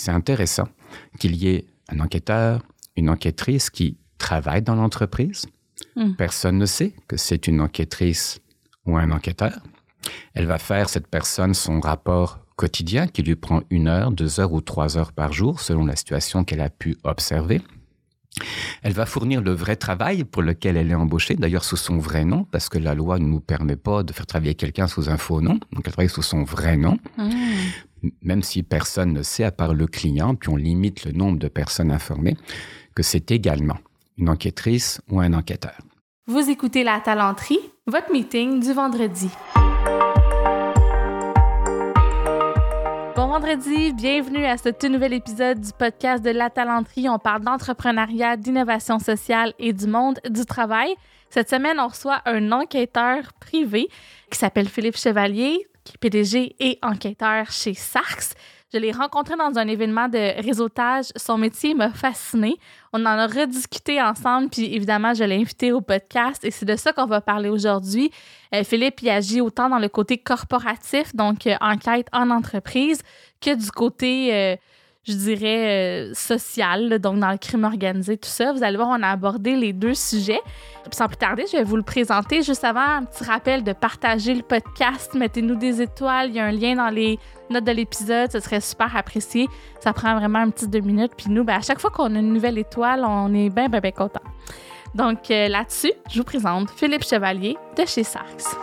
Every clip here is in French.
c'est intéressant qu'il y ait un enquêteur, une enquêtrice qui travaille dans l'entreprise. Mm. Personne ne sait que c'est une enquêtrice ou un enquêteur. Elle va faire, cette personne, son rapport quotidien qui lui prend une heure, deux heures ou trois heures par jour selon la situation qu'elle a pu observer. Elle va fournir le vrai travail pour lequel elle est embauchée, d'ailleurs sous son vrai nom, parce que la loi ne nous permet pas de faire travailler quelqu'un sous un faux nom, donc elle travaille sous son vrai nom, Mm. Même si personne ne sait à part le client, puis on limite le nombre de personnes informées, que c'est également une enquêtrice ou un enquêteur. Vous écoutez La Talenterie, votre meeting du vendredi. Bon vendredi, bienvenue à ce tout nouvel épisode du podcast de La Talenterie. On parle d'entrepreneuriat, d'innovation sociale et du monde du travail. Cette semaine, on reçoit un enquêteur privé qui s'appelle Philippe Chevalier, qui est PDG et enquêteur chez Sarx. Je l'ai rencontré dans un événement de réseautage. Son métier m'a fasciné. On en a rediscuté ensemble, puis évidemment, je l'ai invité au podcast et c'est de ça qu'on va parler aujourd'hui. Euh, Philippe, il agit autant dans le côté corporatif, donc euh, enquête en entreprise, que du côté, euh, je dirais, euh, social, là, donc dans le crime organisé, tout ça. Vous allez voir, on a abordé les deux sujets. Puis sans plus tarder, je vais vous le présenter. Juste avant, un petit rappel de partager le podcast. Mettez-nous des étoiles. Il y a un lien dans les notes de l'épisode. Ce serait super apprécié. Ça prend vraiment un petit deux minutes. Puis nous, ben, à chaque fois qu'on a une nouvelle étoile, on est bien, bien, bien content. Donc euh, là-dessus, je vous présente Philippe Chevalier de chez Sarx.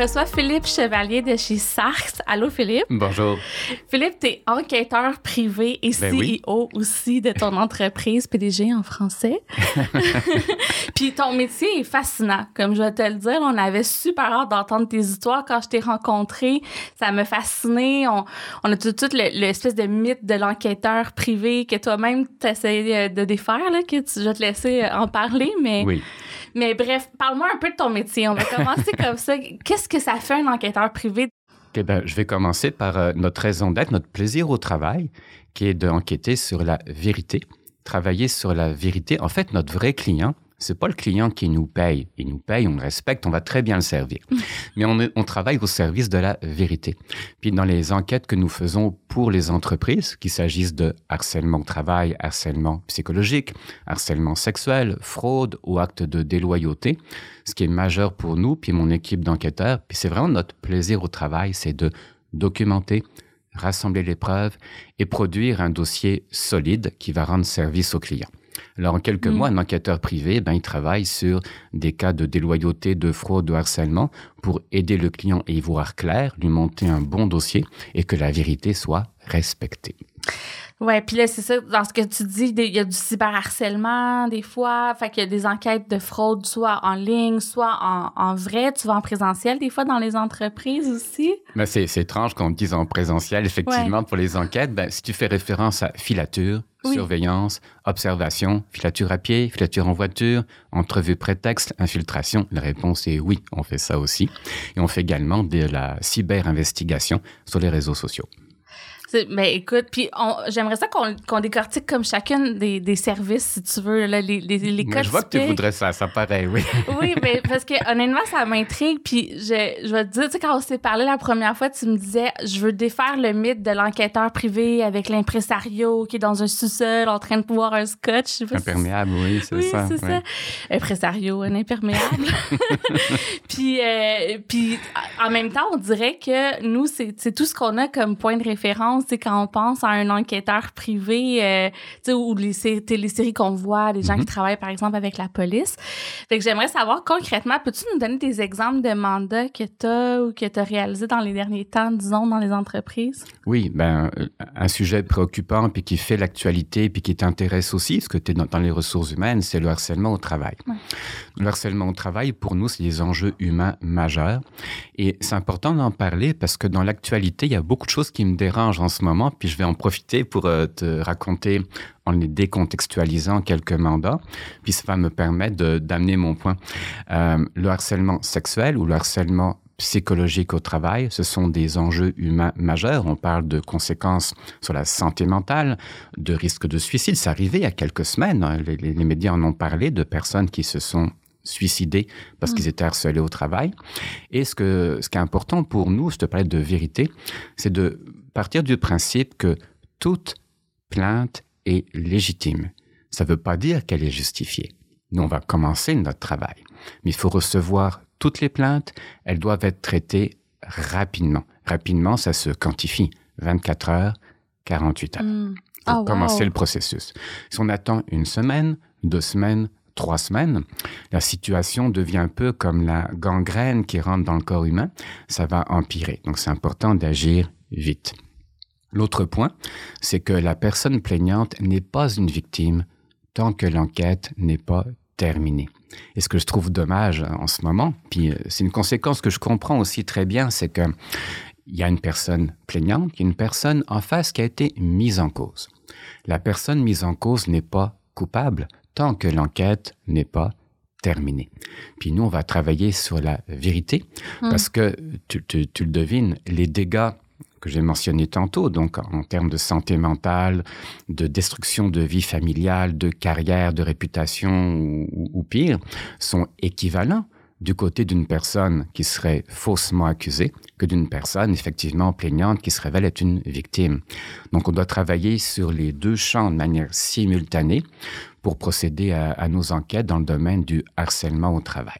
Reçoit Philippe Chevalier de chez Sarx. Allô Philippe? Bonjour. Philippe, tu es enquêteur privé et Ben CEO oui. aussi de ton entreprise PDG en français. Puis ton métier est fascinant, comme je vais te le dire. On avait super hâte d'entendre tes histoires quand je t'ai rencontré. Ça m'a fasciné. On, on a tout de suite le- l'espèce de mythe de l'enquêteur privé que toi-même t'essayes de défaire, là, que tu, je vais te laisser en parler. Mais, Oui. Mais bref, parle-moi un peu de ton métier. On va commencer comme ça. Qu'est-ce que ça fait un enquêteur privé? Eh ben, je vais commencer par euh, notre raison d'être, notre plaisir au travail, qui est d'enquêter sur la vérité, travailler sur la vérité. En fait, notre vrai client, c'est pas le client qui nous paye. Il nous paye, on le respecte, on va très bien le servir. Mais on, est- on travaille au service de la vérité. Puis dans les enquêtes que nous faisons pour les entreprises, qu'il s'agisse de harcèlement au travail, harcèlement psychologique, harcèlement sexuel, fraude ou acte de déloyauté, ce qui est majeur pour nous, puis mon équipe d'enquêteurs, puis c'est vraiment notre plaisir au travail, c'est de documenter, rassembler les preuves et produire un dossier solide qui va rendre service au client. Alors, en quelques Mm. mois, un enquêteur privé, ben, il travaille sur des cas de déloyauté, de fraude, de harcèlement pour aider le client à y voir clair, lui monter un bon dossier et que la vérité soit respectée. Ouais, puis là, c'est ça, dans ce que tu dis, il y a du cyberharcèlement des fois, fait qu'il y a des enquêtes de fraude, soit en ligne, soit en, en vrai. Tu vas en présentiel des fois dans les entreprises aussi? C'est, c'est étrange qu'on dise en présentiel, effectivement, pour les enquêtes. Ben, si tu fais référence à filature, Surveillance, observation, filature à pied, filature en voiture, entrevue prétexte, infiltration, la réponse est oui, on fait ça aussi. Et on fait également de la cyber-investigation sur les réseaux sociaux. Mais écoute, puis j'aimerais ça qu'on décortique comme chacun des, des services, si tu veux, là, les, les, les Mais je vois que tu voudrais ça, ça paraît, oui. Oui, mais parce que honnêtement, ça m'intrigue. Puis je, je vais te dire, tu sais, quand on s'est parlé la première fois, tu me disais, je veux défaire le mythe de l'enquêteur privé avec l'impresario qui est dans un sous-sol en train de boire un scotch. Si- Imperméable, oui, c'est oui, ça. c'est ouais. ça. Impresario, un imperméable. puis, euh, puis, en même temps, on dirait que nous, c'est tout ce qu'on a comme point de référence. C'est quand on pense à un enquêteur privé, euh, tu sais, ou les sé- téléséries qu'on voit, des gens Mhm. qui travaillent, par exemple, avec la police. Fait que j'aimerais savoir concrètement, peux-tu nous donner des exemples de mandats que tu as ou que tu as réalisés dans les derniers temps, disons, dans les entreprises? Oui, ben, euh, un sujet préoccupant, puis qui fait l'actualité, puis qui t'intéresse aussi, parce que tu es dans, dans les ressources humaines, c'est le harcèlement au travail. Ouais. Le harcèlement au travail, pour nous, c'est des enjeux humains majeurs. Et c'est important d'en parler parce que dans l'actualité, il y a beaucoup de choses qui me dérangent moment, puis je vais en profiter pour euh, te raconter en les décontextualisant quelques mandats, puis ça va me permettre d'amener mon point. Euh, le harcèlement sexuel ou le harcèlement psychologiques au travail. Ce sont des enjeux humains majeurs. On parle de conséquences sur la santé mentale, de risques de suicide. C'est arrivé il y a quelques semaines. Hein. Les, médias en ont parlé de personnes qui se sont suicidées parce qu'ils étaient harcelés au travail. Et ce, que, ce qui est important pour nous, je te parlais de vérité, c'est de partir du principe que toute plainte est légitime. Ça ne veut pas dire qu'elle est justifiée. Nous, on va commencer notre travail. Mais il faut recevoir toutes les plaintes. Elles doivent être traitées rapidement. Rapidement, ça se quantifie. 24 heures, 48 heures. Mmh. Pour oh, commencer le processus. Si on attend une semaine, deux semaines, trois semaines, la situation devient un peu comme la gangrène qui rentre dans le corps humain. Ça va empirer. Donc, c'est important d'agir vite. L'autre point, c'est que la personne plaignante n'est pas une victime tant que l'enquête n'est pas terminée. Et ce que je trouve dommage en ce moment, puis euh, c'est une conséquence que je comprends aussi très bien, c'est que il y a une personne plaignante, il y a une personne en face qui a été mise en cause. La personne mise en cause n'est pas coupable tant que l'enquête n'est pas terminée. Puis nous, on va travailler sur la vérité mmh. parce que, tu, tu, tu le devines, les dégâts que j'ai mentionné tantôt, donc en termes de santé mentale, de destruction de vie familiale, de carrière, de réputation ou, pire, sont équivalents du côté d'une personne qui serait faussement accusée que d'une personne effectivement plaignante qui se révèle être une victime. Donc on doit travailler sur les deux champs de manière simultanée pour procéder à, à nos enquêtes dans le domaine du harcèlement au travail.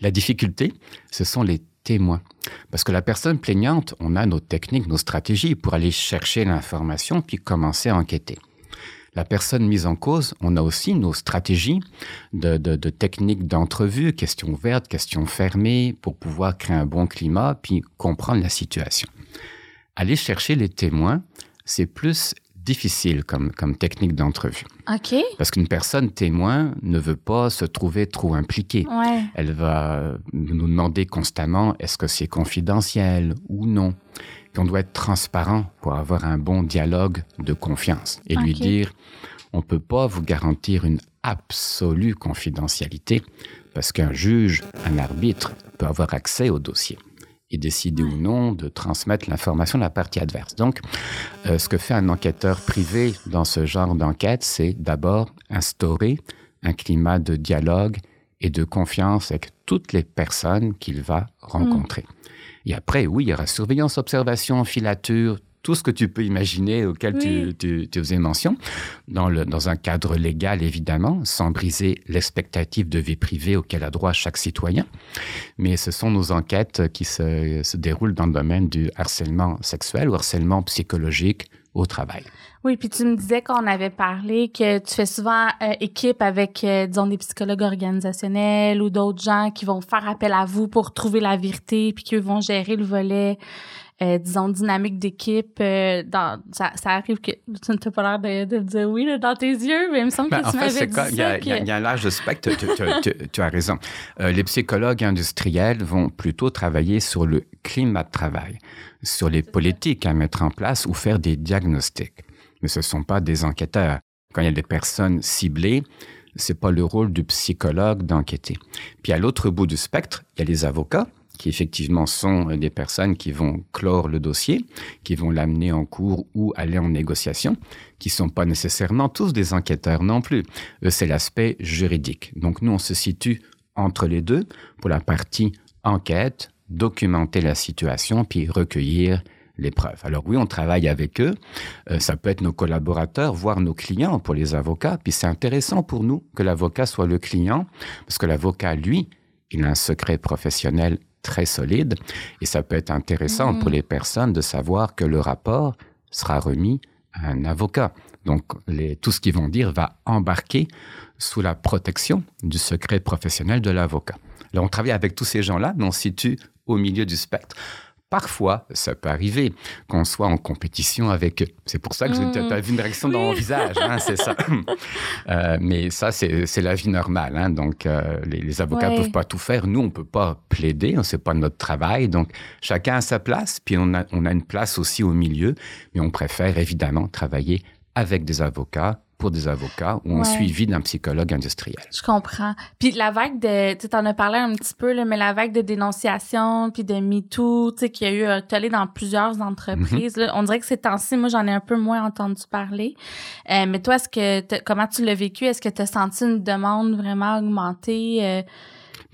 La difficulté, ce sont les témoins. Parce que la personne plaignante, on a nos techniques, nos stratégies pour aller chercher l'information puis commencer à enquêter. La personne mise en cause, on a aussi nos stratégies de, de, de techniques d'entrevue, questions ouvertes, questions fermées, pour pouvoir créer un bon climat puis comprendre la situation. Aller chercher les témoins, c'est plus difficile comme, comme technique d'entrevue. OK. Parce qu'une personne témoin ne veut pas se trouver trop impliquée. Ouais. Elle va nous demander constamment est-ce que c'est confidentiel ou non? Puis on doit être transparent pour avoir un bon dialogue de confiance et okay. lui dire on ne peut pas vous garantir une absolue confidentialité parce qu'un juge, un arbitre peut avoir accès au dossier et décider ou non de transmettre l'information de la partie adverse. Donc, euh, ce que fait un enquêteur privé dans ce genre d'enquête, c'est d'abord instaurer un climat de dialogue et de confiance avec toutes les personnes qu'il va rencontrer. Mmh. Et après, oui, il y aura surveillance, observation, filature, tout ce que tu peux imaginer auquel oui. tu, tu, tu, faisais mention, dans, le, dans un cadre légal évidemment, sans briser l'expectative de vie privée auquel a droit chaque citoyen. Mais ce sont nos enquêtes qui se, se déroulent dans le domaine du harcèlement sexuel ou harcèlement psychologique au travail. Oui, puis tu me disais qu'on avait parlé que tu fais souvent euh, équipe avec, euh, disons, des psychologues organisationnels ou d'autres gens qui vont faire appel à vous pour trouver la vérité, puis qui vont gérer le volet euh, disons, dynamique d'équipe. Euh, dans, ça, ça, arrive que tu ne t'as pas l'air de, de dire oui là, dans tes yeux, mais il me semble ben, que tu m'avais dit Il y, a, que... a un large spectre, tu, tu, tu, tu, as raison. Euh, les psychologues industriels vont plutôt travailler sur le climat de travail, sur les politiques à mettre en place ou faire des diagnostics. Mais ce ne sont pas des enquêteurs. Quand il y a des personnes ciblées, c'est pas le rôle du psychologue d'enquêter. Puis à l'autre bout du spectre, il y a les avocats qui effectivement sont des personnes qui vont clore le dossier, qui vont l'amener en cours ou aller en négociation, qui sont pas nécessairement tous des enquêteurs non plus. C'est l'aspect juridique. Donc nous, on se situe entre les deux pour la partie enquête, documenter la situation, puis recueillir les preuves. Alors oui, on travaille avec eux, euh, ça peut être nos collaborateurs, voire nos clients pour les avocats, puis c'est intéressant pour nous que l'avocat soit le client, parce que l'avocat, lui, il a un secret professionnel très solide et ça peut être intéressant mmh. pour les personnes de savoir que le rapport sera remis à un avocat. Donc, les, tout ce qu'ils vont dire va embarquer sous la protection du secret professionnel de l'avocat. Là, on travaille avec tous ces gens-là, mais on se situe au milieu du spectre. Parfois, ça peut arriver qu'on soit en compétition avec eux. C'est pour ça que mmh. tu as vu une réaction oui. dans mon visage, hein, c'est ça. euh, mais ça, c'est la vie normale. Hein, donc, euh, les, les, avocats ne ouais. peuvent pas tout faire. Nous, on ne peut pas plaider, ce n'est pas notre travail. Donc, chacun a sa place, puis on a, on a une place aussi au milieu, mais on préfère évidemment travailler avec des avocats pour des avocats ou en suivi d'un psychologue industriel. Je comprends. Puis la vague de, tu en as parlé un petit peu, là, mais la vague de dénonciation puis de MeToo, tu sais, qu'il y a eu un tollé dans plusieurs entreprises, on dirait que ces temps-ci, moi, j'en ai un peu moins entendu parler. Euh, mais toi, est-ce que, comment tu l'as vécu? Est-ce que tu as senti une demande vraiment augmentée? Euh?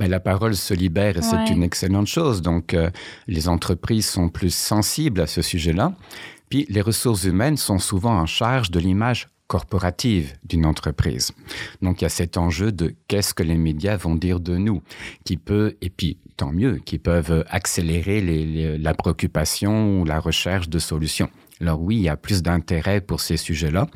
Ben, la parole se libère et c'est une excellente chose. Donc, euh, les entreprises sont plus sensibles à ce sujet-là. Puis, les ressources humaines sont souvent en charge de l'image corporative d'une entreprise. Donc il y a cet enjeu de qu'est-ce que les médias vont dire de nous, qui peut, et puis tant mieux, qui peuvent accélérer la préoccupation ou la recherche de solutions. Alors oui, il y a plus d'intérêt pour ces sujets-là.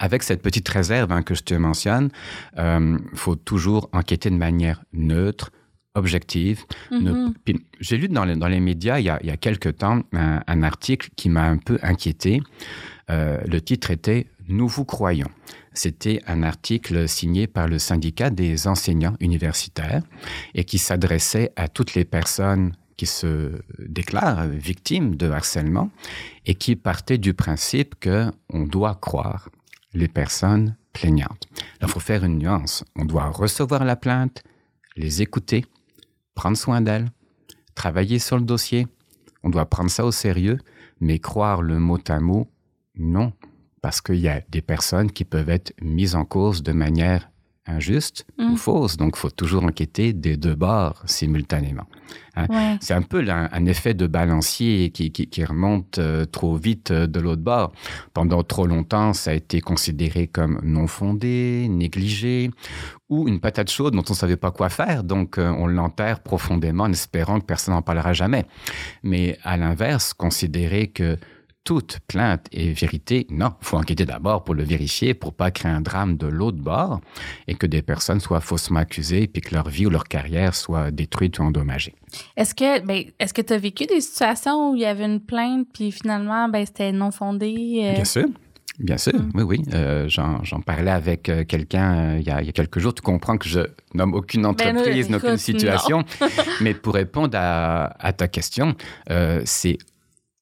Avec cette petite réserve hein, que je te mentionne, il euh, faut toujours enquêter de manière neutre, objective. Mm-hmm. J'ai lu dans les, dans les, médias il y a, il y a quelque temps un, article qui m'a un peu inquiété. Euh, le titre était Nous vous croyons. C'était un article signé par le syndicat des enseignants universitaires et qui s'adressait à toutes les personnes qui se déclarent victimes de harcèlement et qui partait du principe que on doit croire les personnes plaignantes. Il faut faire une nuance. On doit recevoir la plainte, les écouter, prendre soin d'elles, travailler sur le dossier. On doit prendre ça au sérieux, mais croire le mot à mot, non, parce qu'il y a des personnes qui peuvent être mises en cause de manière injuste ou mm. fausse. Donc, il faut toujours enquêter des deux bords simultanément. Hein. C'est un peu un, effet de balancier qui, remonte euh, trop vite euh, de l'autre bord. Pendant trop longtemps, ça a été considéré comme non fondé, négligé, ou une patate chaude dont on ne savait pas quoi faire. Donc, euh, on l'enterre profondément en espérant que personne n'en parlera jamais. Mais à l'inverse, considérer que toute plainte est vérité. Non, il faut enquêter d'abord pour le vérifier, pour pas créer un drame de l'autre bord et que des personnes soient faussement accusées puis que leur vie ou leur carrière soit détruite ou endommagée. Est-ce que ben, est-ce que tu as vécu des situations où il y avait une plainte puis finalement ben, c'était non fondé? Euh? Bien sûr. Bien sûr, mm. oui, oui. Euh, j'en parlais avec euh, quelqu'un il, y a quelques jours. Tu comprends que je nomme aucune ben, entreprise, aucune situation. mais pour répondre à, à ta question, c'est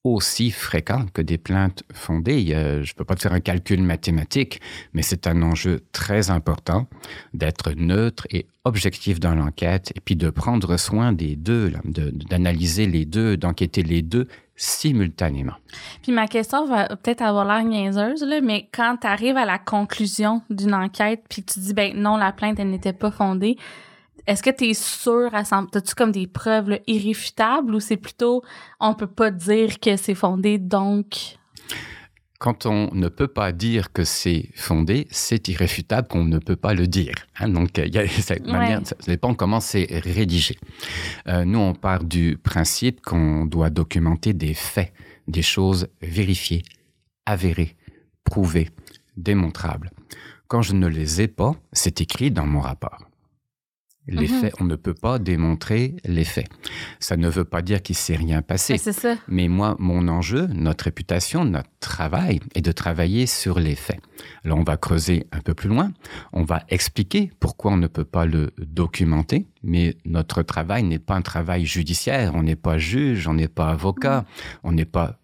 aussi fréquent que des plaintes fondées. je ne peux pas te faire un calcul mathématique, mais c'est un enjeu très important d'être neutre et objectif dans l'enquête et puis de prendre soin des deux, d'analyser les deux, d'enquêter les deux simultanément. Puis ma question va peut-être avoir l'air niaiseuse, là, mais quand tu arrives à la conclusion d'une enquête puis tu dis, ben non, la plainte, elle n'était pas fondée, est-ce que tu es sûr à As-tu comme des preuves irréfutables ou c'est plutôt on peut pas dire que c'est fondé donc? Quand on ne peut pas dire que c'est fondé, c'est irréfutable qu'on ne peut pas le dire. Hein. Donc, il y a cette manière, ça dépend comment c'est rédigé. Euh, nous, on part du principe qu'on doit documenter des faits, des choses vérifiées, avérées, prouvées, démontrables. Quand je ne les ai pas, c'est écrit dans mon rapport. Les mhm. faits, on ne peut pas démontrer les faits. Ça ne veut pas dire qu'il s'est rien passé. Ça. Mais moi, mon enjeu, notre réputation, notre travail est de travailler sur les faits. Alors, on va creuser un peu plus loin. On va expliquer pourquoi on ne peut pas le documenter. Mais notre travail n'est pas un travail judiciaire. On n'est pas juge, on n'est pas avocat, mhm. on n'est pas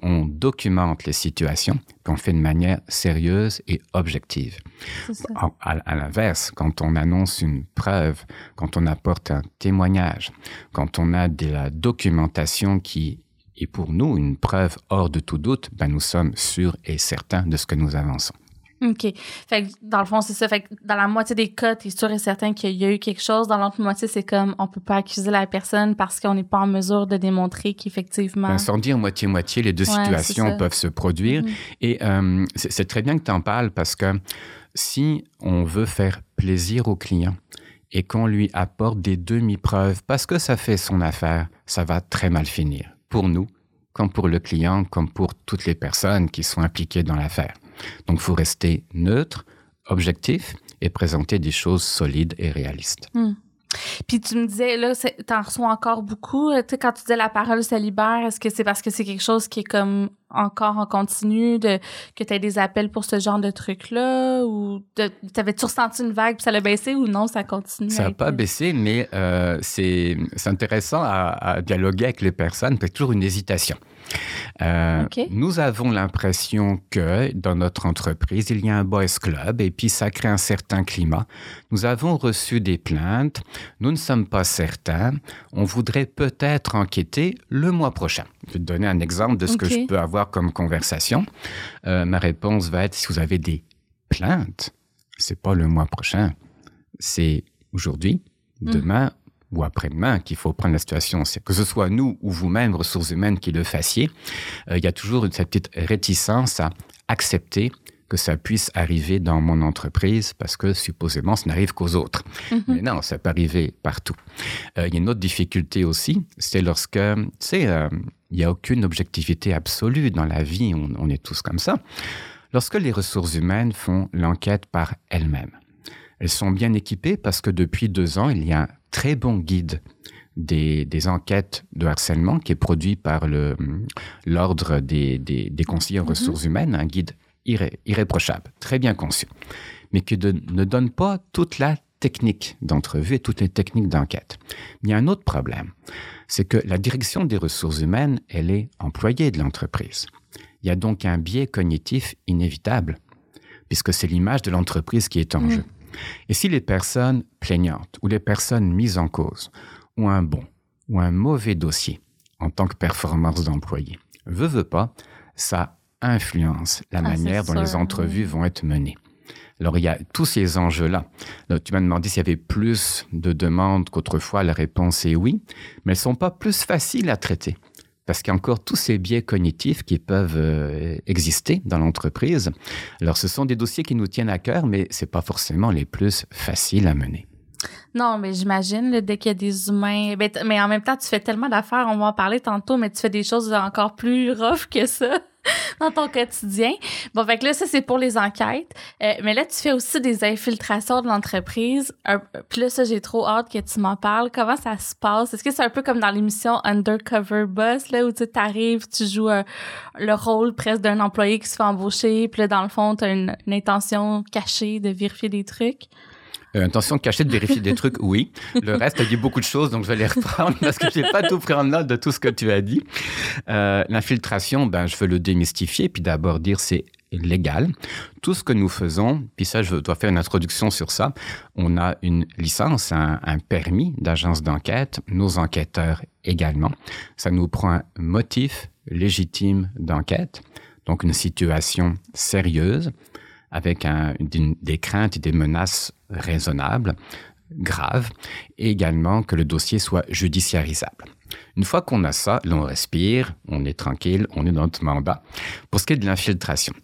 On documente les situations qu'on fait de manière sérieuse et objective. À, l'inverse, quand on annonce une preuve, quand on apporte un témoignage, quand on a de la documentation qui est pour nous une preuve hors de tout doute, ben nous sommes sûrs et certains de ce que nous avançons. OK. Fait que dans le fond, c'est ça. Fait que dans la moitié des cas, tu es sûr et certain qu'il y a eu quelque chose. Dans l'autre moitié, c'est comme on peut pas accuser la personne parce qu'on n'est pas en mesure de démontrer qu'effectivement. Ben, sans dire moitié-moitié, les deux situations peuvent se produire. Mm-hmm. Et euh, c'est très bien que tu en parles parce que si on veut faire plaisir au client et qu'on lui apporte des demi-preuves parce que ça fait son affaire, ça va très mal finir. Pour nous, comme pour le client, comme pour toutes les personnes qui sont impliquées dans l'affaire. Donc, il faut rester neutre, objectif et présenter des choses solides et réalistes. Hmm. Puis tu me disais, là, t'en reçois encore beaucoup. Tu sais, quand tu disais la parole se libère, est-ce que c'est parce que c'est quelque chose qui est comme encore en continu, de, que tu as des appels pour ce genre de truc-là? Ou t'avais-tu ressenti une vague puis ça l'a baissé ou non, ça continue? Ça n'a pas baissé, mais euh, c'est intéressant à, à, dialoguer avec les personnes, puis toujours une hésitation. Euh, nous avons l'impression que dans notre entreprise, il y a un boys club et puis ça crée un certain climat. Nous avons reçu des plaintes, nous ne sommes pas certains, on voudrait peut-être enquêter le mois prochain. Je vais te donner un exemple de ce que je peux avoir comme conversation. Euh, ma réponse va être si vous avez des plaintes, c'est pas le mois prochain, c'est aujourd'hui, mm. demain ou après-demain qu'il faut prendre la situation. C'est que ce soit nous ou vous-même, ressources humaines, qui le fassiez, euh, il y a toujours cette petite réticence à accepter que ça puisse arriver dans mon entreprise parce que supposément ça n'arrive qu'aux autres. Mm-hmm. Mais non, ça peut arriver partout. Euh, il y a une autre difficulté aussi, c'est lorsque, tu sais, euh, il n'y a aucune objectivité absolue dans la vie, on, on est tous comme ça. Lorsque les ressources humaines font l'enquête par elles-mêmes, elles sont bien équipées parce que depuis deux ans, il y a très bon guide des, enquêtes de harcèlement qui est produit par l'Ordre des, des, conseillers en mhm. ressources humaines, un guide irréprochable, très bien conçu, mais qui ne donne pas toute la technique d'entrevue et toutes les techniques d'enquête. Il y a un autre problème, c'est que la direction des ressources humaines, elle est employée de l'entreprise. Il y a donc un biais cognitif inévitable, puisque c'est l'image de l'entreprise qui est en jeu. Et si les personnes plaignantes ou les personnes mises en cause ont un bon ou un mauvais dossier en tant que performance d'employé, veut, veut pas, ça influence la ah, manière dont les entrevues vont être menées. Alors, il y a tous ces enjeux-là. Tu m'as demandé s'il y avait plus de demandes qu'autrefois. La réponse est oui, mais elles ne sont pas plus faciles à traiter parce qu'il y a encore tous ces biais cognitifs qui peuvent euh, exister dans l'entreprise. Alors, ce sont des dossiers qui nous tiennent à cœur, mais ce n'est pas forcément les plus faciles à mener. Non, mais j'imagine, dès qu'il y a des humains. Ben, mais en même temps, tu fais tellement d'affaires, on va en parler tantôt, mais tu fais des choses encore plus rough que ça. dans ton quotidien. Bon, fait que là, ça, c'est pour les enquêtes. Euh, mais là, tu fais aussi des infiltrations de l'entreprise. Puis là, ça, j'ai trop hâte que tu m'en parles. Comment ça se passe? Est-ce que c'est un peu comme dans l'émission Undercover Boss, là, où tu arrives, tu joues euh, le rôle presque d'un employé qui se fait embaucher, puis là, dans le fond, tu as une intention cachée de vérifier des trucs? Euh, intention cachée de vérifier des trucs, oui. Le reste, tu as dit beaucoup de choses, donc je vais les reprendre parce que je n'ai pas tout pris en note de tout ce que tu as dit. Euh, l'infiltration, ben, je veux le démystifier, puis d'abord dire c'est légal. Tout ce que nous faisons, puis ça, je dois faire une introduction sur ça. On a une licence, un, un permis d'agence d'enquête, nos enquêteurs également. Ça nous prend un motif légitime d'enquête, donc une situation sérieuse avec des craintes et des menaces raisonnables, graves, et également que le dossier soit judiciarisable. Une fois qu'on a ça, l'on respire, on est tranquille, on est dans notre mandat. Pour ce qui est de l'infiltration,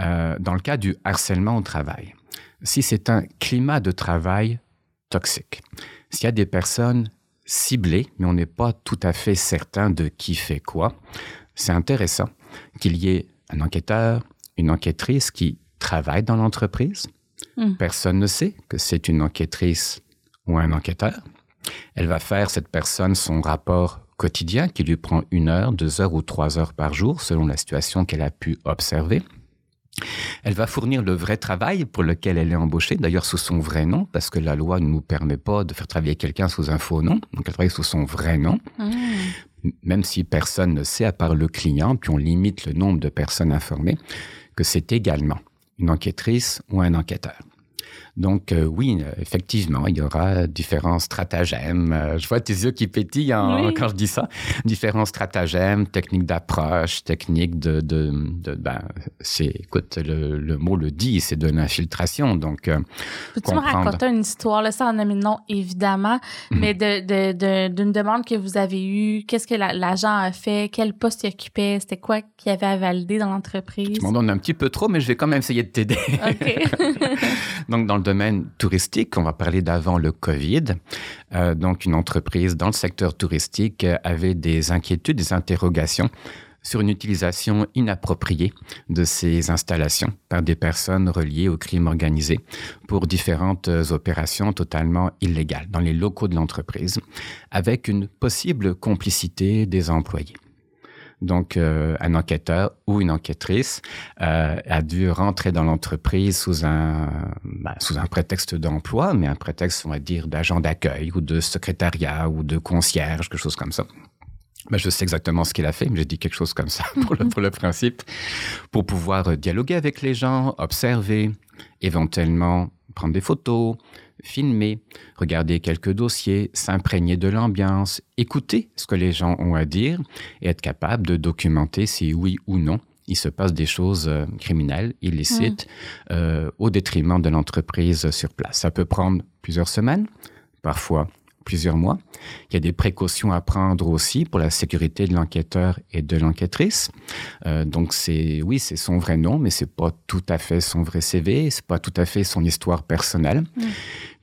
euh, dans le cas du harcèlement au travail, si c'est un climat de travail toxique, s'il y a des personnes ciblées, mais on n'est pas tout à fait certain de qui fait quoi, c'est intéressant qu'il y ait un enquêteur, une enquêtrice qui travaille dans l'entreprise. Hmm. Personne ne sait que c'est une enquêtrice ou un enquêteur. Elle va faire, cette personne, son rapport quotidien qui lui prend une heure, deux heures ou trois heures par jour selon la situation qu'elle a pu observer. Elle va fournir le vrai travail pour lequel elle est embauchée, d'ailleurs sous son vrai nom, parce que la loi ne nous permet pas de faire travailler quelqu'un sous un faux nom, donc elle travaille sous son vrai nom, hmm. même si personne ne sait à part le client, puis on limite le nombre de personnes informées, que c'est également une enquêtrice ou un enquêteur. Donc euh, oui, euh, effectivement, il y aura différents stratagèmes. Euh, je vois tes yeux qui pétillent quand je dis ça. Différents stratagèmes, techniques d'approche, techniques de, de, de ben, c'est, écoute, le, le, mot le dit, c'est de l'infiltration. Donc, peux-tu me raconter une histoire? Là, ça en a mis non évidemment, mhm. mais de, de, d'une demande que vous avez eue, qu'est-ce que l'agent a fait, quel poste il occupait, c'était quoi qu'il avait à valider dans l'entreprise? Tu m'en donnes un petit peu trop, mais je vais quand même essayer de t'aider. Ok. Donc dans le domaine touristique, on va parler d'avant le Covid. Euh, donc, une entreprise dans le secteur touristique avait des inquiétudes, des interrogations sur une utilisation inappropriée de ces installations par des personnes reliées au crime organisé pour différentes opérations totalement illégales dans les locaux de l'entreprise, avec une possible complicité des employés. Donc, euh, un enquêteur ou une enquêtrice euh, a dû rentrer dans l'entreprise sous un bah, sous un prétexte d'emploi, mais un prétexte, on va dire, d'agent d'accueil ou de secrétariat ou de concierge, quelque chose comme ça. Ben, je sais exactement ce qu'il a fait, mais j'ai dit quelque chose comme ça pour le, pour le principe, pour pouvoir euh, dialoguer avec les gens, observer, éventuellement prendre des photos, filmer, regarder quelques dossiers, s'imprégner de l'ambiance, écouter ce que les gens ont à dire et être capable de documenter si oui ou non il se passe des choses euh, criminelles, illicites, euh, au détriment de l'entreprise sur place. Ça peut prendre plusieurs semaines, parfois plusieurs mois. Il y a des précautions à prendre aussi pour la sécurité de l'enquêteur et de l'enquêtrice. Euh, donc c'est oui, c'est son vrai nom, mais c'est pas tout à fait son vrai CV, c'est pas tout à fait son histoire personnelle. Mm.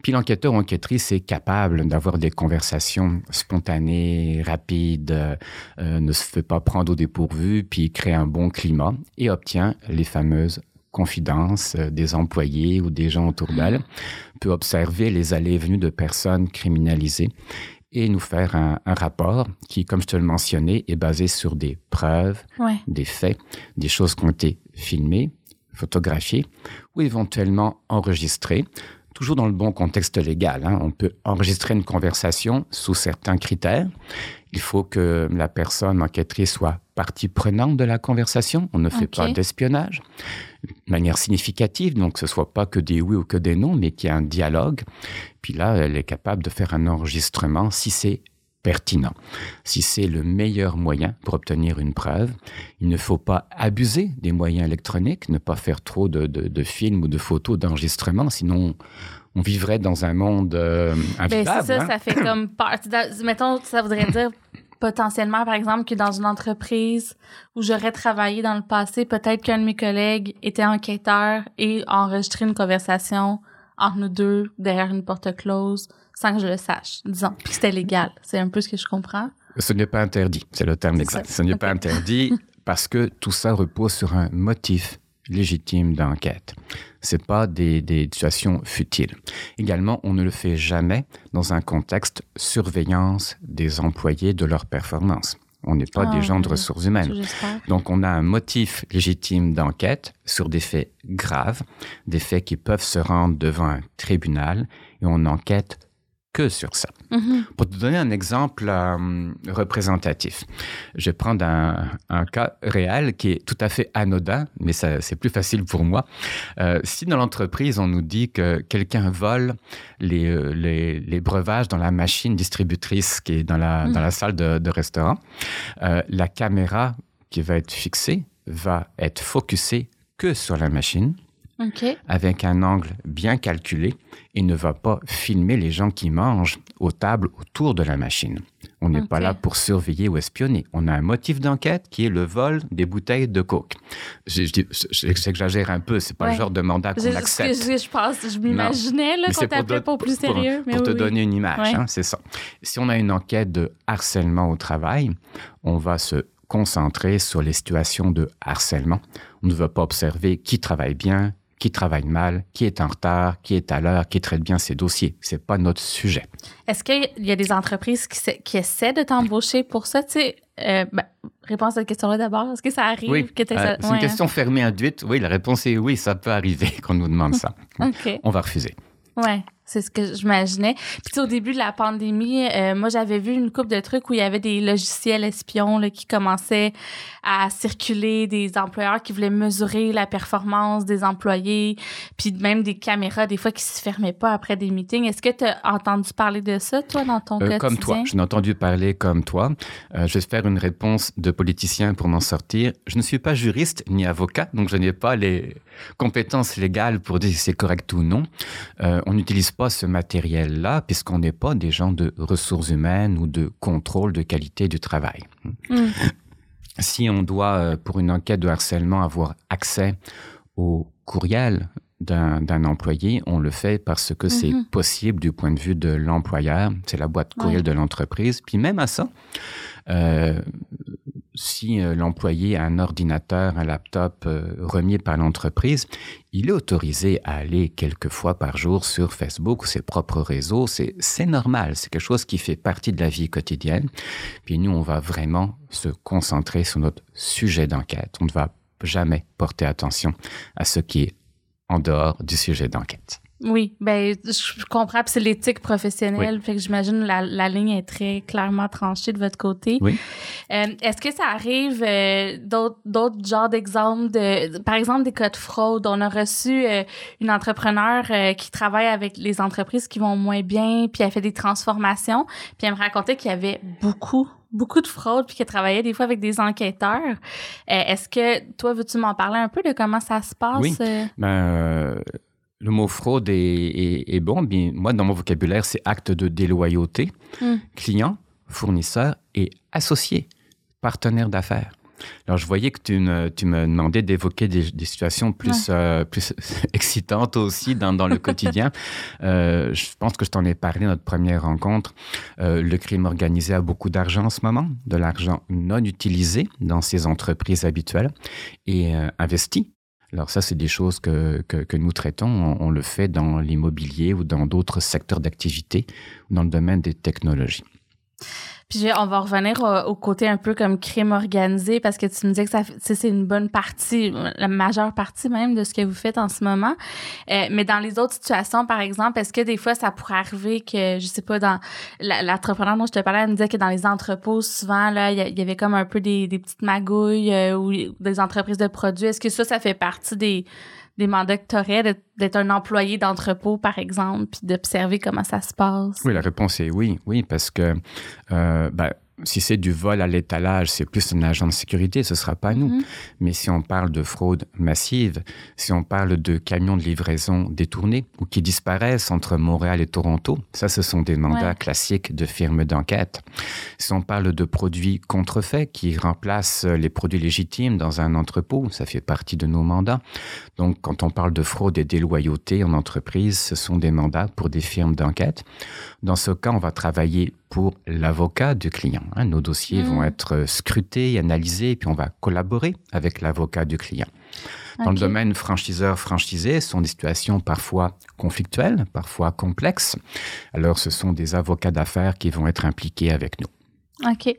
Puis l'enquêteur ou enquêtrice est capable d'avoir des conversations spontanées, rapides, euh, ne se fait pas prendre au dépourvu, puis crée un bon climat et obtient les fameuses confidences euh, des employés ou des gens autour d'elle, peut observer les allées et venues de personnes criminalisées et nous faire un, un, rapport qui, comme je te le mentionnais, est basé sur des preuves, Ouais. des faits, des choses qui ont été filmées, photographiées ou éventuellement enregistrées, toujours dans le bon contexte légal. hein. On peut enregistrer une conversation sous certains critères. Il faut que la personne enquêtrice soit partie prenante de la conversation. On ne fait pas d'espionnage de manière significative, donc que ce soit pas que des oui ou que des non, mais qu'il y ait un dialogue. Puis là, elle est capable de faire un enregistrement si c'est pertinent, si c'est le meilleur moyen pour obtenir une preuve. Il ne faut pas abuser des moyens électroniques, ne pas faire trop de, de- de films ou de photos d'enregistrement, sinon on vivrait dans un monde euh, Ben, invivable. c'est ça, hein. ça fait comme partie. de- Mettons, ça voudrait dire potentiellement, par exemple, que dans une entreprise où j'aurais travaillé dans le passé, peut-être qu'un de mes collègues était enquêteur et a enregistré une conversation entre nous deux derrière une porte close sans que je le sache, disons. Puis c'était légal. C'est un peu ce que je comprends. Ce n'est pas interdit, c'est le terme exact. ça. Ce n'est pas interdit parce que tout ça repose sur un motif légitime d'enquête. C'est pas des, des situations futiles. Également, on ne le fait jamais dans un contexte surveillance des employés de leur performance. On n'est pas Ah, des gens de ressources humaines. Donc, on a un motif légitime d'enquête sur des faits graves, des faits qui peuvent se rendre devant un tribunal, et on n'enquête que sur ça. Mhm. Pour te donner un exemple euh, représentatif, je vais prendre un, un cas réel qui est tout à fait anodin, mais ça- c'est plus facile pour moi. Euh, si dans l'entreprise, on nous dit que quelqu'un vole les, euh, les, les breuvages dans la machine distributrice qui est dans la, dans la salle de, de restaurant, euh, la caméra qui va être fixée va être focusée que sur la machine Avec un angle bien calculé et ne va pas filmer les gens qui mangent aux tables autour de la machine. On n'est pas là pour surveiller ou espionner. On a un motif d'enquête qui est le vol des bouteilles de coke. J'exagère un peu, c'est pas Ouais. le genre de mandat qu'on accepte. je, je pense, je m'imaginais qu'on c'est pour pour plus pour- sérieux. mais Pour te oui. donner une image, Ouais. hein, c'est ça. Si on a une enquête de harcèlement au travail, on va se concentrer sur les situations de harcèlement. On ne va pas observer qui travaille bien, qui travaille mal, qui est en retard, qui est à l'heure, qui traite bien ses dossiers. C'est pas notre sujet. Est-ce qu'il y a des entreprises qui, essaient de t'embaucher pour ça? Tu sais, euh, ben, réponds à cette question-là d'abord. Est-ce que ça arrive que Euh, ça? c'est une question fermée induite. Oui, la réponse est oui, ça peut arriver qu'on nous demande ça. hein? OK. On va refuser. Ouais, c'est ce que j'imaginais. Puis au début de la pandémie, euh, moi j'avais vu une couple de trucs où il y avait des logiciels espions là, qui commençaient à circuler, des employeurs qui voulaient mesurer la performance des employés, puis même des caméras des fois qui se fermaient pas après des meetings. Est-ce que tu as entendu parler de ça toi dans ton Euh, quotidien? comme toi, je n'ai entendu parler comme toi. Euh, je vais faire une réponse de politicien pour m'en sortir. Je ne suis pas juriste ni avocat, donc je n'ai pas les compétences légales pour dire si c'est correct ou non. Euh, on n'utilise pas ce matériel-là puisqu'on n'est pas des gens de ressources humaines ou de contrôle de qualité du travail. Mm. Si on doit, euh, pour une enquête de harcèlement, avoir accès au courriel d'un employé, on le fait parce que c'est Mhm. possible du point de vue de l'employeur. C'est la boîte courriel Ouais. de l'entreprise. Puis même à ça, euh, si euh, l'employé a un ordinateur, un laptop euh, remis par l'entreprise, il est autorisé à aller quelques fois par jour sur Facebook ou ses propres réseaux. C'est c'est normal, c'est quelque chose qui fait partie de la vie quotidienne. Puis nous, on va vraiment se concentrer sur notre sujet d'enquête. On ne va jamais porter attention à ce qui est en dehors du sujet d'enquête. Oui, ben je comprends, c'est l'éthique professionnelle, fait que j'imagine la, la ligne est très clairement tranchée de votre côté. Oui. Euh, Est-ce que ça arrive euh, d'autres d'autres genres d'exemples de, par exemple des cas de fraude? On a reçu euh, une entrepreneur euh, qui travaille avec les entreprises qui vont moins bien, puis elle fait des transformations, puis elle me racontait qu'il y avait beaucoup beaucoup de fraude puis qu'elle travaillait des fois avec des enquêteurs. Euh, Est-ce que toi veux-tu m'en parler un peu de comment ça se passe Oui. Ben, le mot fraude est, est, est bon. Bien, moi, dans mon vocabulaire, c'est acte de déloyauté, Mm. client, fournisseur et associé, partenaire d'affaires. Alors, je voyais que tu me, tu me demandais d'évoquer des, des, situations plus, ouais. euh, plus excitantes aussi dans, dans le quotidien. Euh, je pense que je t'en ai parlé notre première rencontre. Euh, le crime organisé a beaucoup d'argent en ce moment, de l'argent non utilisé dans ses entreprises habituelles et investi alors ça, c'est des choses que, que, nous traitons. On, le fait dans l'immobilier ou dans d'autres secteurs d'activité, dans le domaine des technologies. Puis on va revenir au, au, côté un peu comme crime organisé parce que tu me disais que ça c'est une bonne partie, la majeure partie même de ce que vous faites en ce moment. Euh, mais dans les autres situations, par exemple, est-ce que des fois ça pourrait arriver que je sais pas dans l'entrepreneur dont je te parlais, elle me disait que dans les entrepôts souvent là il y, avait comme un peu des, des petites magouilles euh, ou des entreprises de produits. Est-ce que ça ça fait partie des des mandats que tu aurais d'être un employé d'entrepôt, par exemple, puis d'observer comment ça se passe? Oui, la réponse est oui, oui, parce que euh, ben, si c'est du vol à l'étalage, c'est plus un agent de sécurité, ce ne sera pas nous. -hmm. Mais si on parle de fraude massive, si on parle de camions de livraison détournés ou qui disparaissent entre Montréal et Toronto, ça, ce sont des mandats ouais. classiques de firmes d'enquête. Si on parle de produits contrefaits qui remplacent les produits légitimes dans un entrepôt, ça fait partie de nos mandats. Donc, quand on parle de fraude et déloyauté en entreprise, ce sont des mandats pour des firmes d'enquête. Dans ce cas, on va travailler pour l'avocat du client. Hein. Nos dossiers mmh. vont être scrutés, analysés, puis on va collaborer avec l'avocat du client. Dans okay. le domaine franchiseur-franchisé, ce sont des situations parfois conflictuelles, parfois complexes. Alors, ce sont des avocats d'affaires qui vont être impliqués avec nous. OK.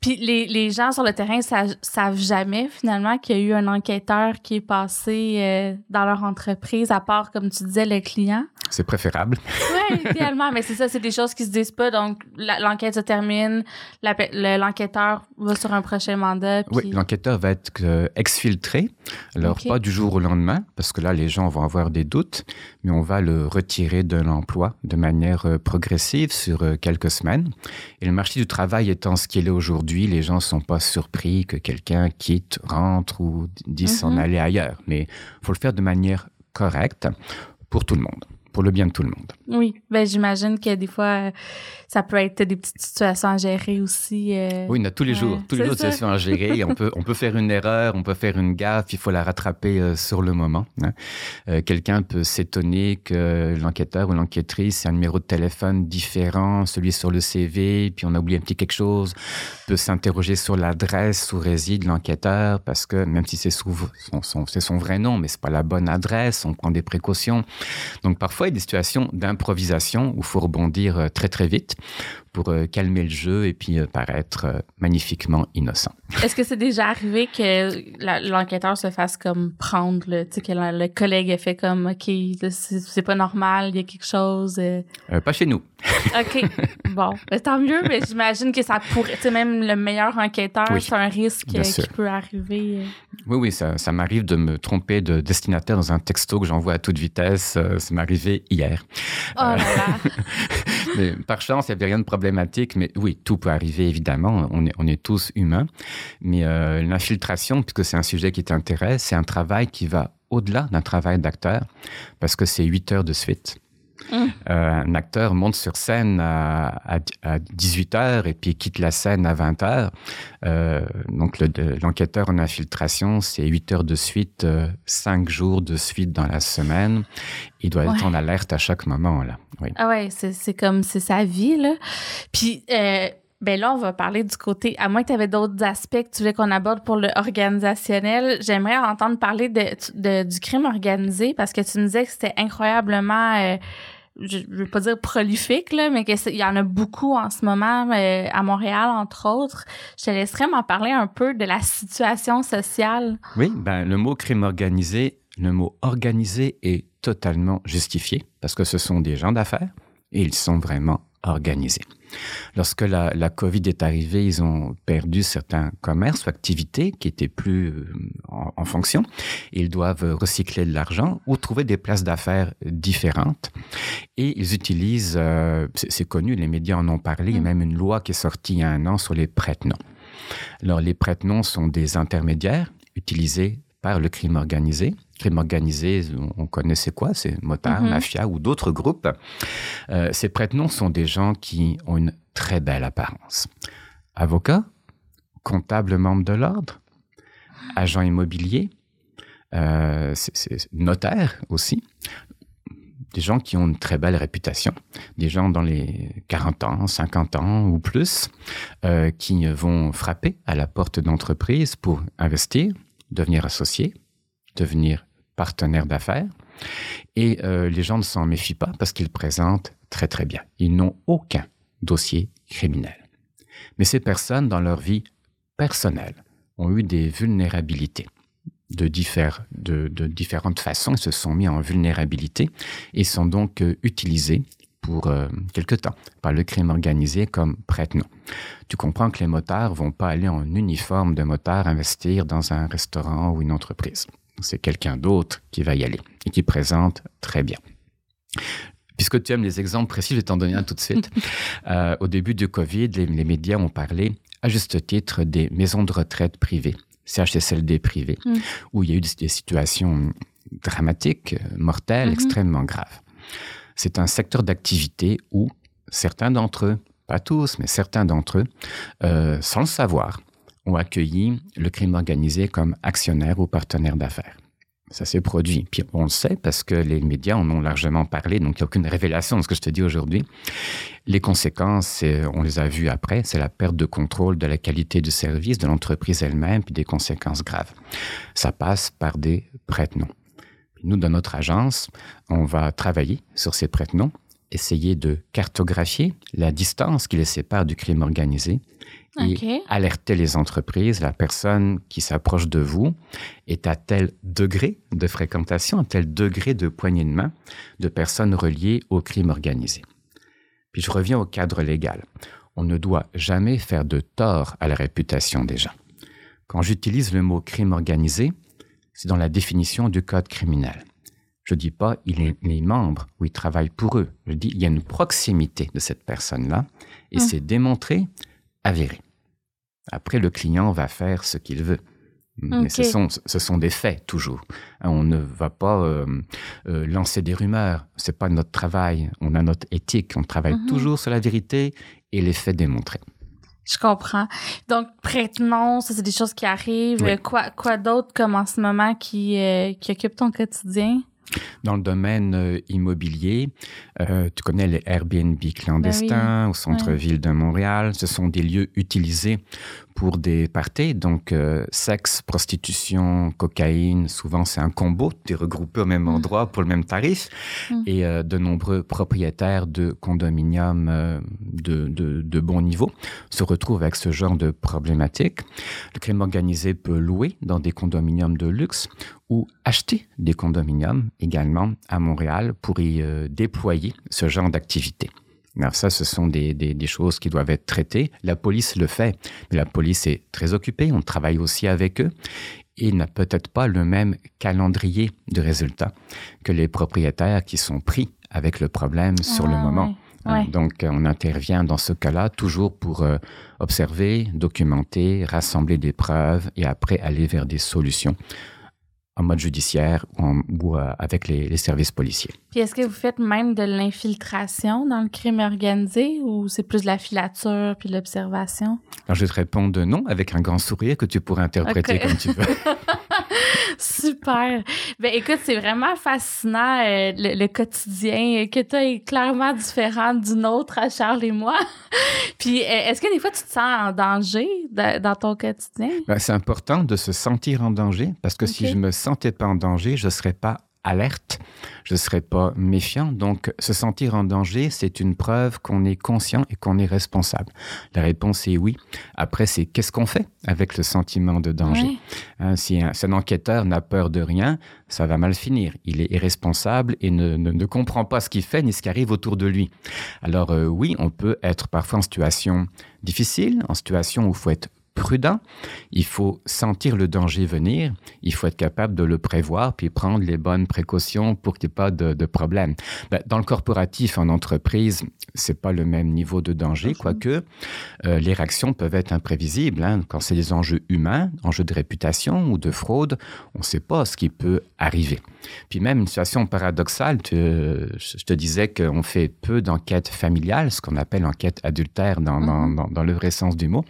Puis les, les gens sur le terrain savent, savent jamais finalement qu'il y a eu un enquêteur qui est passé euh, dans leur entreprise, à part, comme tu disais, le client? C'est préférable. Oui, idéalement, mais c'est ça, c'est des choses qui se disent pas. Donc, l'enquête se termine, l'enquêteur va sur un prochain mandat. Puis... Oui, l'enquêteur va être euh, exfiltré. Alors, okay. pas du jour au lendemain, parce que là, les gens vont avoir des doutes, mais on va le retirer de l'emploi de manière euh, progressive sur euh, quelques semaines. Et le marché du travail étant ce qu'il est aujourd'hui, les gens ne sont pas surpris que quelqu'un quitte, rentre ou dise s'en mm -hmm. aller ailleurs. Mais il faut le faire de manière correcte pour tout le monde pour le bien de tout le monde. Oui, ben j'imagine que des fois, ça peut être des petites situations à gérer aussi. Euh... Oui, on a tous les jours, tous les jours des situations à gérer. on peut, on peut faire une erreur, on peut faire une gaffe, il faut la rattraper euh, sur le moment. Hein. Euh, Quelqu'un peut s'étonner que l'enquêteur ou l'enquêtrice a un numéro de téléphone différent, celui sur le CV, puis on a oublié un petit quelque chose, peut s'interroger sur l'adresse où réside l'enquêteur, parce que même si c'est son, son, son vrai nom, mais c'est pas la bonne adresse, on prend des précautions. Donc parfois, des situations d'improvisation où il faut rebondir euh, très très vite pour euh, calmer le jeu et puis euh, paraître euh, magnifiquement innocent. Est-ce que c'est déjà arrivé que l'enquêteur se fasse comme prendre, tu sais, que le, le, collègue ait fait comme, OK, c'est pas normal, il y a quelque chose? Pas chez nous. OK. bon, ben, tant mieux, mais j'imagine que ça pourrait, tu sais, même le meilleur enquêteur, oui, c'est un risque qui peut arriver. Oui, oui, ça, ça m'arrive de me tromper de destinataire dans un texto que j'envoie à toute vitesse. ça m'est arrivé hier. Oh là là. mais par chance, il n'y avait rien de problématique, mais oui, tout peut arriver, évidemment. On est, on est tous humains. Mais euh, l'infiltration, puisque c'est un sujet qui t'intéresse, c'est un travail qui va au-delà d'un travail d'acteur, parce que c'est 8 heures de suite. Mmh. Euh, un acteur monte sur scène à, à, à, 18 heures et puis quitte la scène à 20 heures. Euh, donc l'enquêteur le, en infiltration, c'est 8 heures de suite, euh, 5 jours de suite dans la semaine. Il doit ouais. être en alerte à chaque moment. Là. Oui. Ah ouais, c'est comme, c'est sa vie. Là. Puis... Ben là, on va parler du côté, à moins que tu avais d'autres aspects que tu voulais qu'on aborde pour le organisationnel, j'aimerais entendre parler de, du crime organisé parce que tu me disais que c'était incroyablement, euh, je, je veux pas dire prolifique, là, mais qu'il y en a beaucoup en ce moment euh, à Montréal, entre autres. Je te laisserais m'en parler un peu de la situation sociale. Oui, ben le mot crime organisé, le mot organisé est totalement justifié parce que ce sont des gens d'affaires et ils sont vraiment organisés. Lorsque la, la, COVID est arrivée, ils ont perdu certains commerces ou activités qui étaient plus euh, en, en, fonction. Ils doivent recycler de l'argent ou trouver des places d'affaires différentes. Et ils utilisent, euh, c'est connu, les médias en ont parlé, il y a même une loi qui est sortie il y a un an sur les prête-noms. Alors, les prête-noms sont des intermédiaires utilisés par le crime organisé. Crime organisé, on connaît c'est quoi C'est motard, mm -hmm. mafia ou d'autres groupes. Euh, ces prête-noms sont des gens qui ont une très belle apparence. Avocats, comptables membres de l'ordre, agents immobiliers, euh, notaires aussi. Des gens qui ont une très belle réputation, des gens dans les 40 ans, 50 ans ou plus, euh, qui vont frapper à la porte d'entreprise pour investir, devenir associé, devenir partenaire d'affaires. Et euh, les gens ne s'en méfient pas parce qu'ils présentent très très bien. Ils n'ont aucun dossier criminel. Mais ces personnes, dans leur vie personnelle, ont eu des vulnérabilités de, différentes façons. Ils se sont mis en vulnérabilité et sont donc euh, utilisés pour euh, quelque temps par le crime organisé comme prête-nom. Tu comprends que les motards vont pas aller en uniforme de motard investir dans un restaurant ou une entreprise. C'est quelqu'un d'autre qui va y aller et qui présente très bien. Puisque tu aimes les exemples précis, je vais t'en donner un tout de suite. euh, au début du COVID, les, les, médias ont parlé, à juste titre, des maisons de retraite privées, CHSLD privées, mm. où il y a eu des, des situations dramatiques, mortelles, mm -hmm. extrêmement graves. C'est un secteur d'activité où certains d'entre eux, pas tous, mais certains d'entre eux, euh, sans le savoir, ont accueilli le crime organisé comme actionnaire ou partenaire d'affaires. Ça s'est produit. Puis on le sait parce que les médias en ont largement parlé, donc il n'y a aucune révélation de ce que je te dis aujourd'hui. Les conséquences, on les a vues après, c'est la perte de contrôle de la qualité du service de l'entreprise elle-même, puis des conséquences graves. Ça passe par des prête-noms. Nous, dans notre agence, on va travailler sur ces prête-noms, essayer de cartographier la distance qui les sépare du crime organisé et okay. alerter les entreprises, la personne qui s'approche de vous est à tel degré de fréquentation, à tel degré de poignée de main de personnes reliées au crime organisé. Puis je reviens au cadre légal. On ne doit jamais faire de tort à la réputation des gens. Quand j'utilise le mot crime organisé, c'est dans la définition du code criminel. Je dis pas il est les membres ou il travaille pour eux. Je dis il y a une proximité de cette personne-là et mmh. c'est démontré, avéré. Après, le client va faire ce qu'il veut. Okay. Mais ce sont, ce sont des faits toujours. On ne va pas euh, euh, lancer des rumeurs. C'est pas notre travail. On a notre éthique. On travaille mmh. toujours sur la vérité et les faits démontrés. Je comprends. Donc, prête-nom, ça, c'est des choses qui arrivent. Oui. Quoi, quoi d'autre comme en ce moment qui, euh, qui occupe ton quotidien? Dans le domaine euh, immobilier, euh, tu connais les Airbnb clandestins ben oui. au centre-ville ouais. de Montréal. Ce sont des lieux utilisés pour des parties, donc euh, sexe, prostitution, cocaïne, souvent c'est un combo, tu es regroupé au même endroit pour le même tarif, mmh. et euh, de nombreux propriétaires de condominiums de, de, de, bon niveau se retrouvent avec ce genre de problématique. Le crime organisé peut louer dans des condominiums de luxe ou acheter des condominiums également à Montréal pour y déployer ce genre d'activité. Alors ça, ce sont des, des, des, choses qui doivent être traitées. La police le fait, mais la police est très occupée, on travaille aussi avec eux et n'a peut-être pas le même calendrier de résultats que les propriétaires qui sont pris avec le problème sur ah, le moment. Ouais, ouais. Donc, on intervient dans ce cas-là toujours pour euh, observer, documenter, rassembler des preuves et après aller vers des solutions en mode judiciaire ou, en, ou euh, avec les, les, services policiers. Puis est-ce que vous faites même de l'infiltration dans le crime organisé ou c'est plus de la filature puis l'observation? Alors je te réponds de non avec un grand sourire que tu pourrais interpréter okay. comme tu veux. Super. Ben écoute, c'est vraiment fascinant euh, le, le, quotidien que tu as clairement différent d'une autre à Charles et moi. Puis euh, est-ce que des fois tu te sens en danger de, dans ton quotidien? Ben, c'est important de se sentir en danger parce que okay. si je me sentais pas en danger, je serais pas alerte, je ne serai pas méfiant. Donc, se sentir en danger, c'est une preuve qu'on est conscient et qu'on est responsable. La réponse est oui. Après, c'est qu'est-ce qu'on fait avec le sentiment de danger? Hein, Si un, un, enquêteur n'a peur de rien, ça va mal finir. Il est irresponsable et ne, ne, ne comprend pas ce qu'il fait ni ce qui arrive autour de lui. Alors euh, oui, on peut être parfois en situation difficile, en situation où il faut être prudent, il faut sentir le danger venir, il faut être capable de le prévoir puis prendre les bonnes précautions pour qu'il n'y ait pas de, de problème. Ben, dans le corporatif, en entreprise, c'est pas le même niveau de danger, quoique euh, les réactions peuvent être imprévisibles. Hein. Quand c'est des enjeux humains, enjeux de réputation ou de fraude, on ne sait pas ce qui peut arriver. Puis même une situation paradoxale, tu, je te disais qu'on fait peu d'enquêtes familiales, ce qu'on appelle enquête adultère dans, mm -hmm. dans, dans, dans le vrai sens du mot.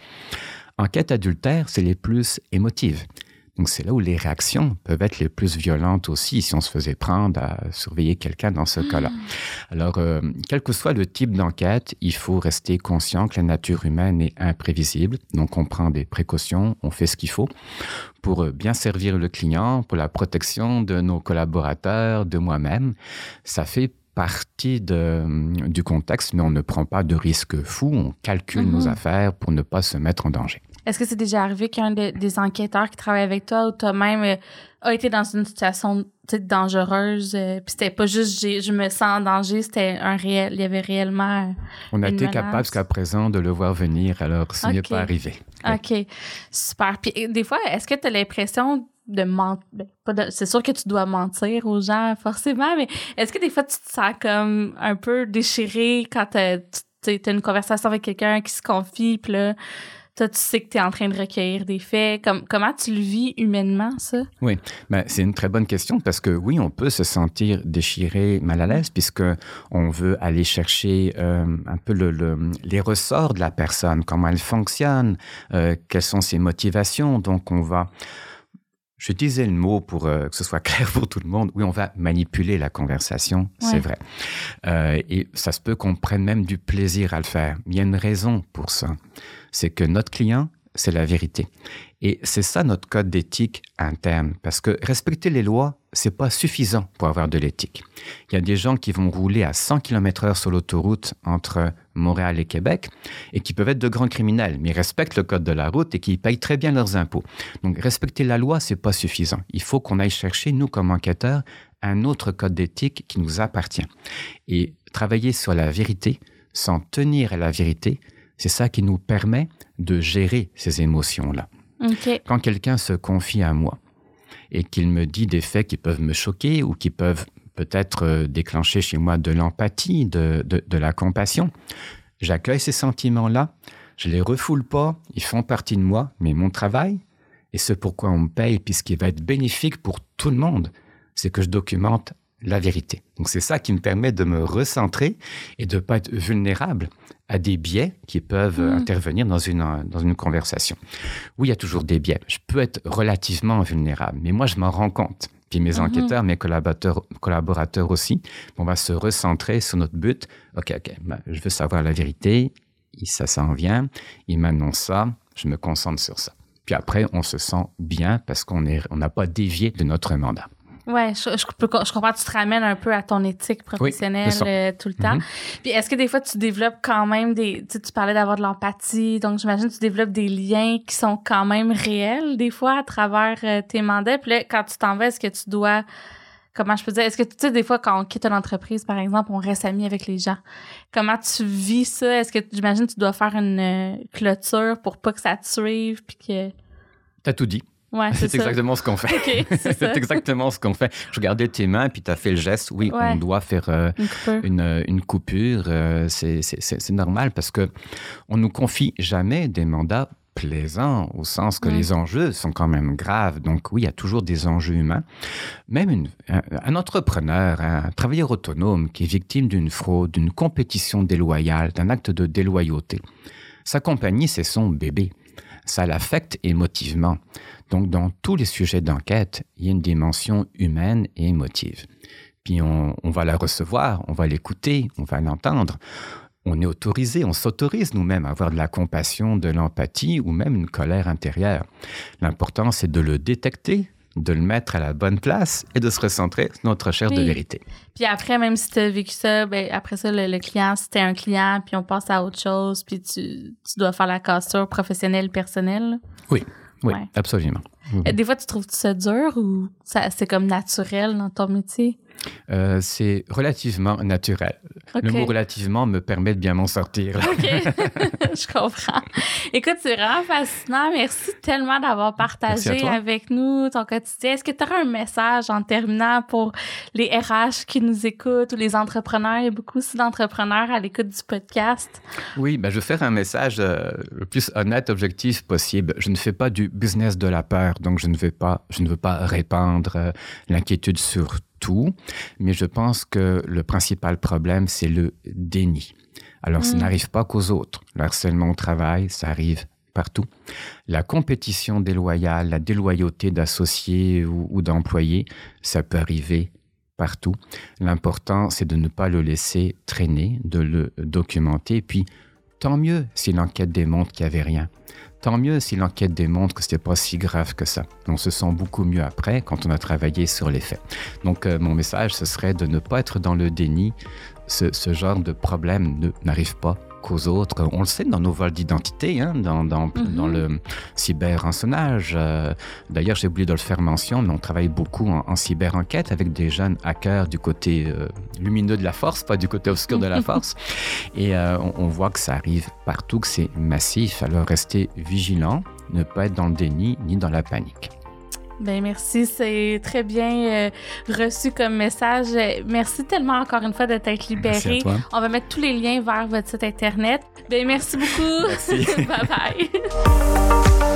Enquête adultère, c'est les plus émotives. Donc c'est là où les réactions peuvent être les plus violentes aussi si on se faisait prendre à surveiller quelqu'un dans ce mmh. cas-là. Alors, euh, quel que soit le type d'enquête, il faut rester conscient que la nature humaine est imprévisible. Donc on prend des précautions, on fait ce qu'il faut pour bien servir le client, pour la protection de nos collaborateurs, de moi-même. Ça fait partie de, du contexte, mais on ne prend pas de risques fous, on calcule mm -hmm. nos affaires pour ne pas se mettre en danger. Est-ce que c'est déjà arrivé qu'un de, des enquêteurs qui travaille avec toi ou toi-même euh, a été dans une situation dangereuse, euh, puis c'était pas juste je me sens en danger, c'était un réel, il y avait réellement. On a été capable jusqu'à présent de le voir venir, alors ce okay. n'est pas arrivé. OK, super. Puis des fois, est-ce que tu as l'impression de mentir. C'est sûr que tu dois mentir aux gens, forcément, mais est-ce que des fois tu te sens comme un peu déchiré quand tu as une conversation avec quelqu'un qui se confie, puis là, toi, tu sais que tu es en train de recueillir des faits. Comme, comment tu le vis humainement, ça? Oui, ben, c'est une très bonne question parce que oui, on peut se sentir déchiré, mal à l'aise, puisque on veut aller chercher euh, un peu le, le, les ressorts de la personne, comment elle fonctionne, euh, quelles sont ses motivations. Donc, on va je disais le mot pour euh, que ce soit clair pour tout le monde. Oui, on va manipuler la conversation, ouais. c'est vrai. Euh, et ça se peut qu'on prenne même du plaisir à le faire. Il y a une raison pour ça. C'est que notre client, c'est la vérité. Et c'est ça notre code d'éthique interne. Parce que respecter les lois, c'est pas suffisant pour avoir de l'éthique. Il y a des gens qui vont rouler à 100 km heure sur l'autoroute entre Montréal et Québec et qui peuvent être de grands criminels, mais ils respectent le code de la route et qui payent très bien leurs impôts. Donc respecter la loi, c'est pas suffisant. Il faut qu'on aille chercher, nous comme enquêteurs, un autre code d'éthique qui nous appartient. Et travailler sur la vérité, s'en tenir à la vérité, c'est ça qui nous permet de gérer ces émotions-là. Okay. Quand quelqu'un se confie à moi et qu'il me dit des faits qui peuvent me choquer ou qui peuvent peut-être euh, déclencher chez moi de l'empathie, de, de, de, la compassion, j'accueille ces sentiments-là, je les refoule pas, ils font partie de moi, mais mon travail, et ce pourquoi on me paye, puis ce qui va être bénéfique pour tout le monde, c'est que je documente la vérité. Donc c'est ça qui me permet de me recentrer et de ne pas être vulnérable à des biais qui peuvent mmh. intervenir dans une, dans une conversation. Oui, il y a toujours des biais. Je peux être relativement vulnérable, mais moi, je m'en rends compte. Puis mes mmh. enquêteurs, mes collaborateurs, collaborateurs aussi, on va se recentrer sur notre but. OK, OK, ben, je veux savoir la vérité, ça s'en vient, il m'annonce ça, je me concentre sur ça. Puis après, on se sent bien parce qu'on n'a on pas dévié de notre mandat. Ouais, je, je, je, comprends que tu te ramènes un peu à ton éthique professionnelle oui, euh, tout le temps. Mm -hmm. Puis est-ce que des fois tu développes quand même des. Tu, tu parlais d'avoir de l'empathie, donc j'imagine que tu développes des liens qui sont quand même réels des fois à travers euh, tes mandats. Puis là, quand tu t'en vas, est-ce que tu dois. Comment je peux dire? Est-ce que tu sais, des fois, quand on quitte une entreprise, par exemple, on reste amis avec les gens. Comment tu vis ça? Est-ce que j'imagine que tu dois faire une euh, clôture pour pas que ça te suive? Puis que. T'as tout dit. Ouais, c'est exactement ce qu'on fait. Okay, c'est exactement ce qu'on fait. Je regardais tes mains, puis tu as fait le geste. Oui, ouais. on doit faire euh, une, une, une, coupure. Euh, c'est normal parce que on nous confie jamais des mandats plaisants au sens que ouais. les enjeux sont quand même graves. Donc oui, il y a toujours des enjeux humains. Même une, un, un, entrepreneur, un travailleur autonome qui est victime d'une fraude, d'une compétition déloyale, d'un acte de déloyauté, sa compagnie, c'est son bébé. Ça l'affecte émotivement. Donc, dans tous les sujets d'enquête, il y a une dimension humaine et émotive. Puis on, on va la recevoir, on va l'écouter, on va l'entendre. On est autorisé, on s'autorise nous-mêmes à avoir de la compassion, de l'empathie ou même une colère intérieure. L'important, c'est de le détecter, de le mettre à la bonne place et de se recentrer sur notre recherche de Oui. vérité. Puis après, même si tu as vécu ça, ben, après ça, le, le client, si t'es un client, puis on passe à autre chose, puis tu, tu dois faire la cassure professionnelle, personnelle. Oui, Ouais. absolument. Euh, Des fois, tu trouves ça dur ou c'est comme naturel dans ton métier? Euh, c'est relativement naturel. Le mot relativement me permet de bien m'en sortir. OK, je comprends. Écoute, c'est vraiment fascinant. Merci tellement d'avoir partagé avec nous ton quotidien. Est-ce que tu aurais un message en terminant pour les RH qui nous écoutent ou les entrepreneurs? Il y a beaucoup aussi d'entrepreneurs à l'écoute du podcast. Oui, ben, je vais faire un message euh, le plus honnête, objectif possible. Je ne fais pas du business de la peur, donc je ne veux pas, je ne veux pas répandre euh, l'inquiétude sur tout, mais je pense que le principal problème, c'est le déni. Alors, ça Mm. n'arrive pas qu'aux autres. Le harcèlement au travail, ça arrive partout. La compétition déloyale, la déloyauté d'associés ou, ou d'employés, ça peut arriver partout. L'important, c'est de ne pas le laisser traîner, de le documenter. Puis, tant mieux si l'enquête démontre qu'il n'y avait rien. Tant mieux si l'enquête démontre que ce n'était pas si grave que ça. On se sent beaucoup mieux après quand on a travaillé sur les faits. Donc, euh, mon message, ce serait de ne pas être dans le déni. Ce, ce genre de problème n'arrive pas qu'aux autres. On le sait dans nos vols d'identité, hein, dans, dans, Mhm. dans le cyber-rançonnage. Euh, D'ailleurs, j'ai oublié de le faire mention, mais on travaille beaucoup en, en cyber-enquête avec des jeunes hackers du côté euh, lumineux de la force, pas du côté obscur de la force. Et euh, on, on voit que ça arrive partout, que c'est massif. Alors, restez vigilants, ne pas être dans le déni ni dans la panique. Ben merci, c'est très bien euh, reçu comme message. Merci tellement encore une fois de t'être libéré. On va mettre tous les liens vers votre site internet. Ben merci beaucoup. Merci. bye bye.